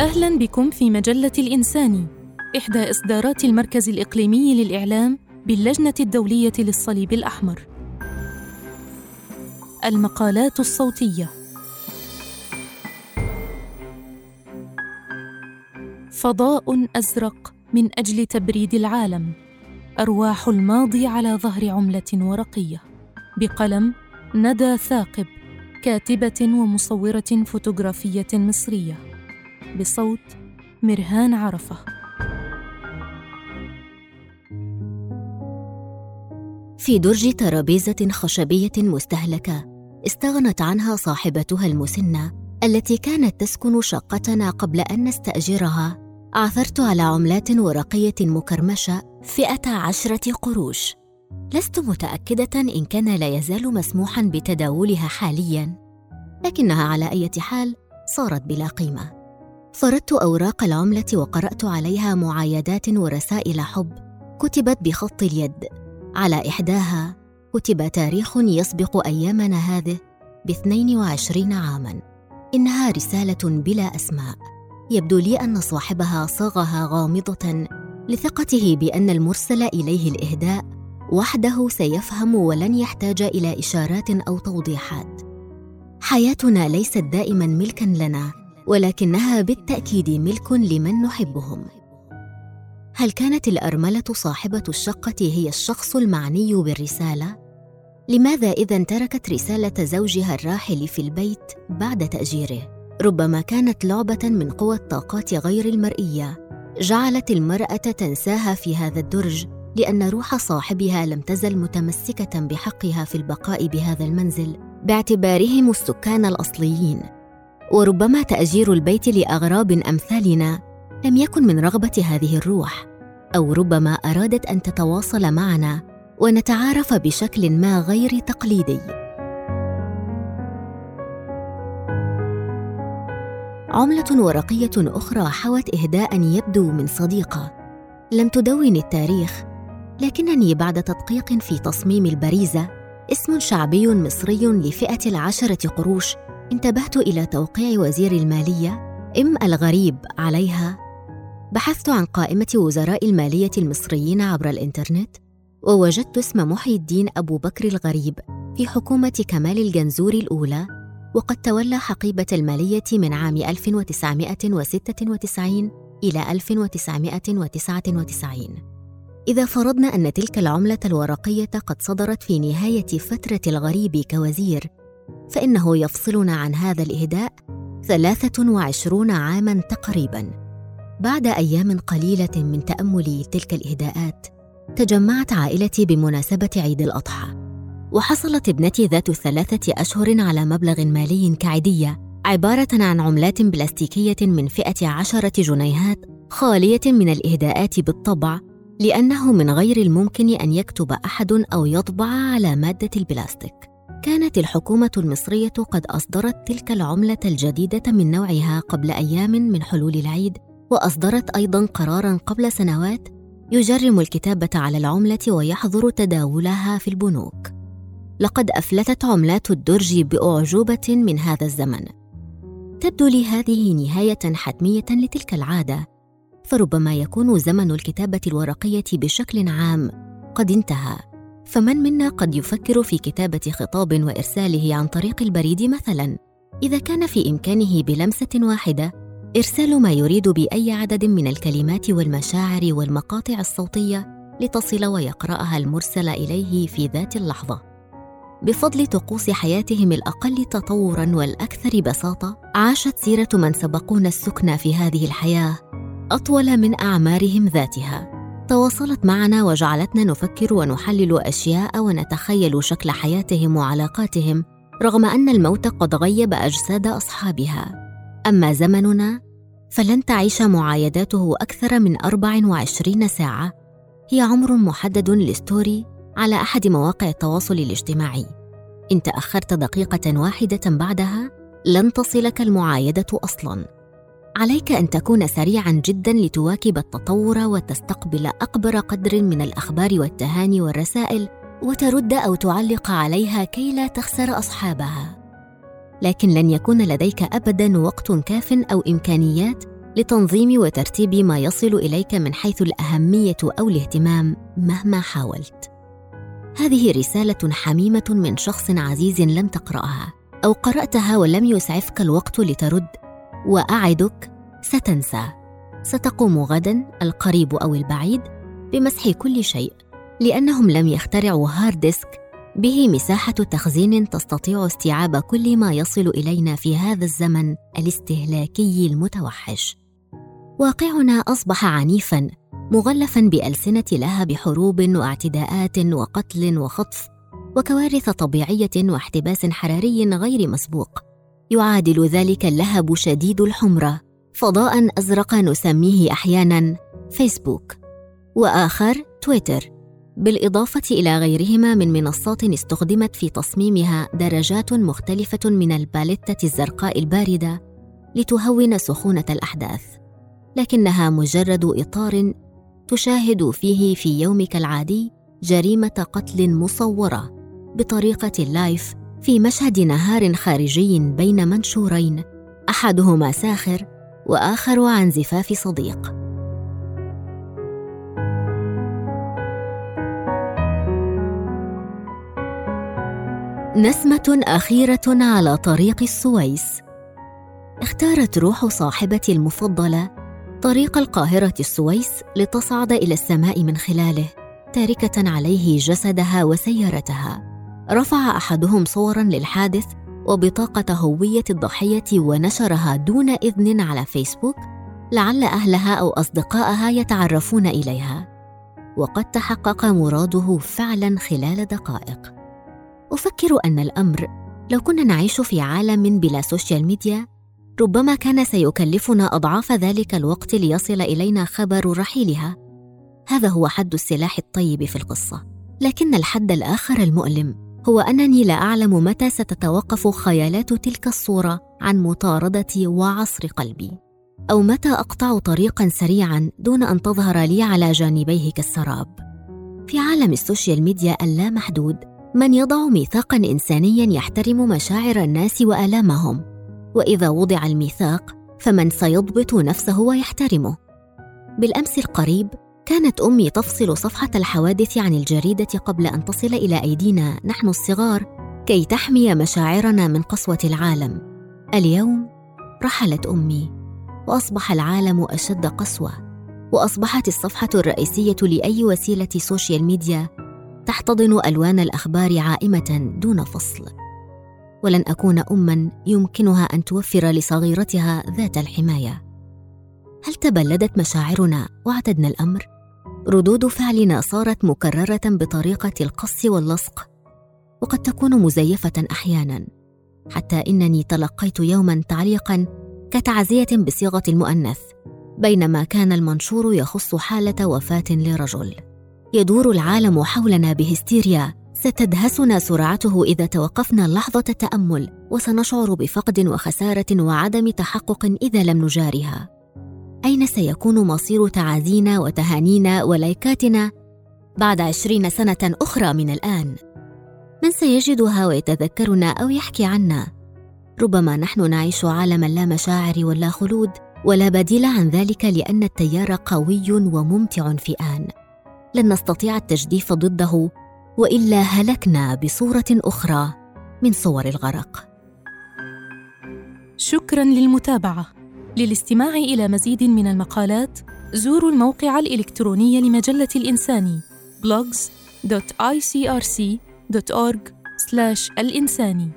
أهلا بكم في مجلة الإنساني إحدى إصدارات المركز الإقليمي للإعلام باللجنة الدولية للصليب الأحمر. المقالات الصوتية. فضاء أزرق من أجل تبريد العالم. أرواح الماضي على ظهر عملة ورقية. بقلم ندى ثاقب كاتبة ومصورة فوتوغرافية مصرية. بصوت مرهان عرفة. في درج ترابيزة خشبية مستهلكة استغنت عنها صاحبتها المسنة التي كانت تسكن شقتنا قبل أن نستأجرها. عثرت على عملات ورقية مكرمشة فئة عشرة قروش. لست متأكدة إن كان لا يزال مسموحا بتداولها حاليا لكنها على أي حال صارت بلا قيمة. فردت أوراق العملة وقرأت عليها معايدات ورسائل حب. كتبت بخط اليد. على إحداها كتب تاريخ يسبق أيامنا هذه باثنين وعشرين عاماً. إنها رسالة بلا أسماء. يبدو لي أن صاحبها صاغها غامضة لثقته بأن المرسل إليه الإهداء وحده سيفهم ولن يحتاج إلى إشارات أو توضيحات. حياتنا ليست دائما ملكا لنا. ولكنها بالتأكيد ملك لمن نحبهم هل كانت الأرملة صاحبة الشقة هي الشخص المعني بالرسالة؟ لماذا إذا تركت رسالة زوجها الراحل في البيت بعد تأجيره؟ ربما كانت لعبة من قوى الطاقات غير المرئية جعلت المرأة تنساها في هذا الدرج لأن روح صاحبها لم تزل متمسكة بحقها في البقاء بهذا المنزل باعتبارهم السكان الأصليين وربما تأجير البيت لأغراب أمثالنا لم يكن من رغبة هذه الروح أو ربما أرادت أن تتواصل معنا ونتعارف بشكل ما غير تقليدي. عملة ورقية أخرى حوت إهداء يبدو من صديقة. لم تدون التاريخ لكنني بعد تدقيق في تصميم البريزة اسم شعبي مصري لفئة العشرة قروش انتبهت إلى توقيع وزير المالية إم الغريب عليها. بحثت عن قائمة وزراء المالية المصريين عبر الإنترنت ووجدت اسم محي الدين أبو بكر الغريب في حكومة كمال الجنزور الأولى وقد تولى حقيبة المالية من عام 1996 إلى 1999 إذا فرضنا أن تلك العملة الورقية قد صدرت في نهاية فترة الغريب كوزير فإنه يفصلنا عن هذا الإهداء 23 عاماً تقريباً. بعد أيام قليلة من تأمل تلك الإهداءات تجمعت عائلتي بمناسبة عيد الأضحى وحصلت ابنتي ذات ثلاثة أشهر على مبلغ مالي كعيدية عبارة عن عملات بلاستيكية من فئة عشرة جنيهات خالية من الإهداءات بالطبع لأنه من غير الممكن أن يكتب أحد أو يطبع على مادة البلاستيك. كانت الحكومة المصرية قد أصدرت تلك العملة الجديدة من نوعها قبل أيام من حلول العيد وأصدرت أيضا قرارا قبل سنوات يجرم الكتابة على العملة ويحظر تداولها في البنوك. لقد أفلتت عملات الدرج بأعجوبة من هذا الزمن. تبدو لي هذه نهاية حتمية لتلك العادة فربما يكون زمن الكتابة الورقية بشكل عام قد انتهى. فمن منا قد يفكر في كتابة خطاب وإرساله عن طريق البريد مثلا؟ إذا كان في إمكانه بلمسة واحدة إرسال ما يريد بأي عدد من الكلمات والمشاعر والمقاطع الصوتية لتصل ويقرأها المرسل إليه في ذات اللحظة. بفضل طقوس حياتهم الأقل تطورا والأكثر بساطة عاشت سيرة من سبقونا السكنى في هذه الحياة أطول من أعمارهم ذاتها. تواصلت معنا وجعلتنا نفكر ونحلل أشياء ونتخيل شكل حياتهم وعلاقاتهم رغم أن الموت قد غيب أجساد أصحابها. أما زمننا فلن تعيش معايداته أكثر من 24 ساعة. هي عمر محدد لستوري على أحد مواقع التواصل الاجتماعي. إن تأخرت دقيقة واحدة بعدها لن تصلك المعايدة أصلا. عليك أن تكون سريعا جدا لتواكب التطور وتستقبل أكبر قدر من الأخبار والتهاني والرسائل وترد أو تعلق عليها كي لا تخسر أصحابها. لكن لن يكون لديك ابدا وقت كاف أو إمكانيات لتنظيم وترتيب ما يصل إليك من حيث الأهمية أو الاهتمام مهما حاولت. هذه رسالة حميمة من شخص عزيز لم تقرأها أو قرأتها ولم يسعفك الوقت لترد وأعدك ستنسى. ستقوم غدا القريب أو البعيد بمسح كل شيء لأنهم لم يخترعوا hard disk بمساحة تخزين تستطيع استيعاب كل ما يصل إلينا في هذا الزمن الاستهلاكي المتوحش. واقعنا أصبح عنيفا مغلفا بألسنة لهب حروب واعتداءات وقتل وخطف وكوارث طبيعية واحتباس حراري غير مسبوق. يعادل ذلك اللهب شديد الحمرة فضاء أزرق نسميه أحيانا فيسبوك وآخر تويتر بالإضافة إلى غيرهما من منصات استخدمت في تصميمها درجات مختلفة من الباليتة الزرقاء الباردة لتهون سخونة الأحداث لكنها مجرد إطار تشاهد فيه في يومك العادي جريمة قتل مصورة بطريقة اللايف في مشهد نهار خارجي بين منشورين أحدهما ساخر وآخر عن زفاف صديق. نسمة أخيرة على طريق السويس. اختارت روح صاحبتي المفضلة طريق القاهرة السويس لتصعد إلى السماء من خلاله تاركة عليه جسدها وسيارتها. رفع أحدهم صورا للحادث وبطاقة هوية الضحية ونشرها دون إذن على فيسبوك لعل أهلها أو اصدقائها يتعرفون إليها. وقد تحقق مراده فعلا خلال دقائق. أفكر أن الأمر لو كنا نعيش في عالم بلا social media ربما كان سيكلفنا أضعاف ذلك الوقت ليصل إلينا خبر رحيلها. هذا هو حد السلاح الطيب في القصة. لكن الحد الآخر المؤلم هو أنني لا أعلم متى ستتوقف خيالات تلك الصورة عن مطاردتي وعصر قلبي. أو متى أقطع طريقا سريعا دون أن تظهر لي على جانبيه كالسراب. في عالم ال social media اللامحدود من يضع ميثاقا انسانيا يحترم مشاعر الناس وآلامهم. وإذا وضع الميثاق فمن سيضبط نفسه ويحترمه. بالأمس القريب كانت أمي تفصل صفحة الحوادث عن الجريدة قبل أن تصل إلى أيدينا نحن الصغار كي تحمي مشاعرنا من قسوة العالم. اليوم رحلت أمي وأصبح العالم أشد قسوة وأصبحت الصفحة الرئيسية لأي وسيلة social media تحتضن ألوان الأخبار عائمة دون فصل. ولن أكون اما يمكنها أن توفر لصغيرتها ذات الحماية. هل تبلدت مشاعرنا وأعتدنا الأمر؟ ردود فعلنا صارت مكررة بطريقة القص واللصق وقد تكون مزيفة أحيانا. حتى إنني تلقيت يوما تعليقا كتعزية بصيغة المؤنث بينما كان المنشور يخص حالة وفاة لرجل. يدور العالم حولنا بهستيريا ستدهسنا سرعته إذا توقفنا لحظة تأمل وسنشعر بفقد وخسارة وعدم تحقق إذا لم نجارها. أين سيكون مصير تعازينا وتهانينا ولايكاتنا بعد عشرين سنة أخرى من الآن؟ من سيجدها ويتذكرنا أو يحكي عنا؟ ربما نحن نعيش عالما لا مشاعر ولا خلود ولا بديل عن ذلك لأن التيار قوي وممتع في آن. لن نستطيع التجديف ضده وإلا هلكنا بصورة أخرى من صور الغرق. شكرا للمتابعة. للاستماع إلى مزيد من المقالات زوروا الموقع الإلكتروني لمجلة الانساني blogs.icrc.org/الانساني